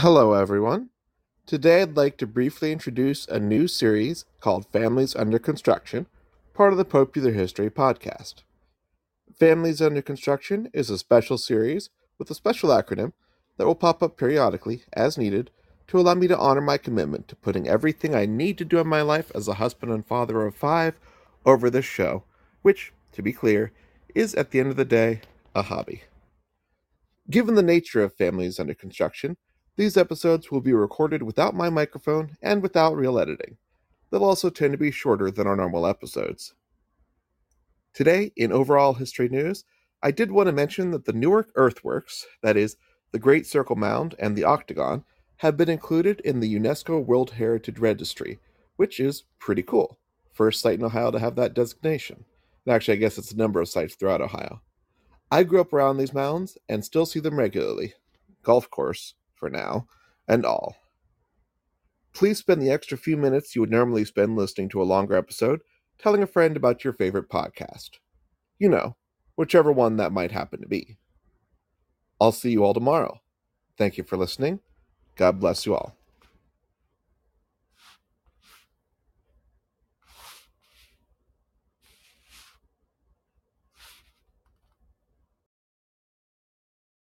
Hello, everyone. Today, I'd like to briefly introduce a new series called Families Under Construction, part of the Popular History podcast. Families Under Construction is a special series with a special acronym that will pop up periodically as needed to allow me to honor my commitment to putting everything I need to do in my life as a husband and father of five over this show, which, to be clear, is at the end of the day a hobby. Given the nature of Families Under Construction, these episodes will be recorded without my microphone and without real editing. They'll also tend to be shorter than our normal episodes. Today, in overall history news, I did want to mention that the Newark earthworks, that is, the Great Circle Mound and the Octagon, have been included in the UNESCO World Heritage Registry, which is pretty cool. First site in Ohio to have that designation. Actually, I guess it's a number of sites throughout Ohio. I grew up around these mounds and still see them regularly. Golf course, for now, and all. Please spend the extra few minutes you would normally spend listening to a longer episode telling a friend about your favorite podcast. You know, whichever one that might happen to be. I'll see you all tomorrow. Thank you for listening. God bless you all.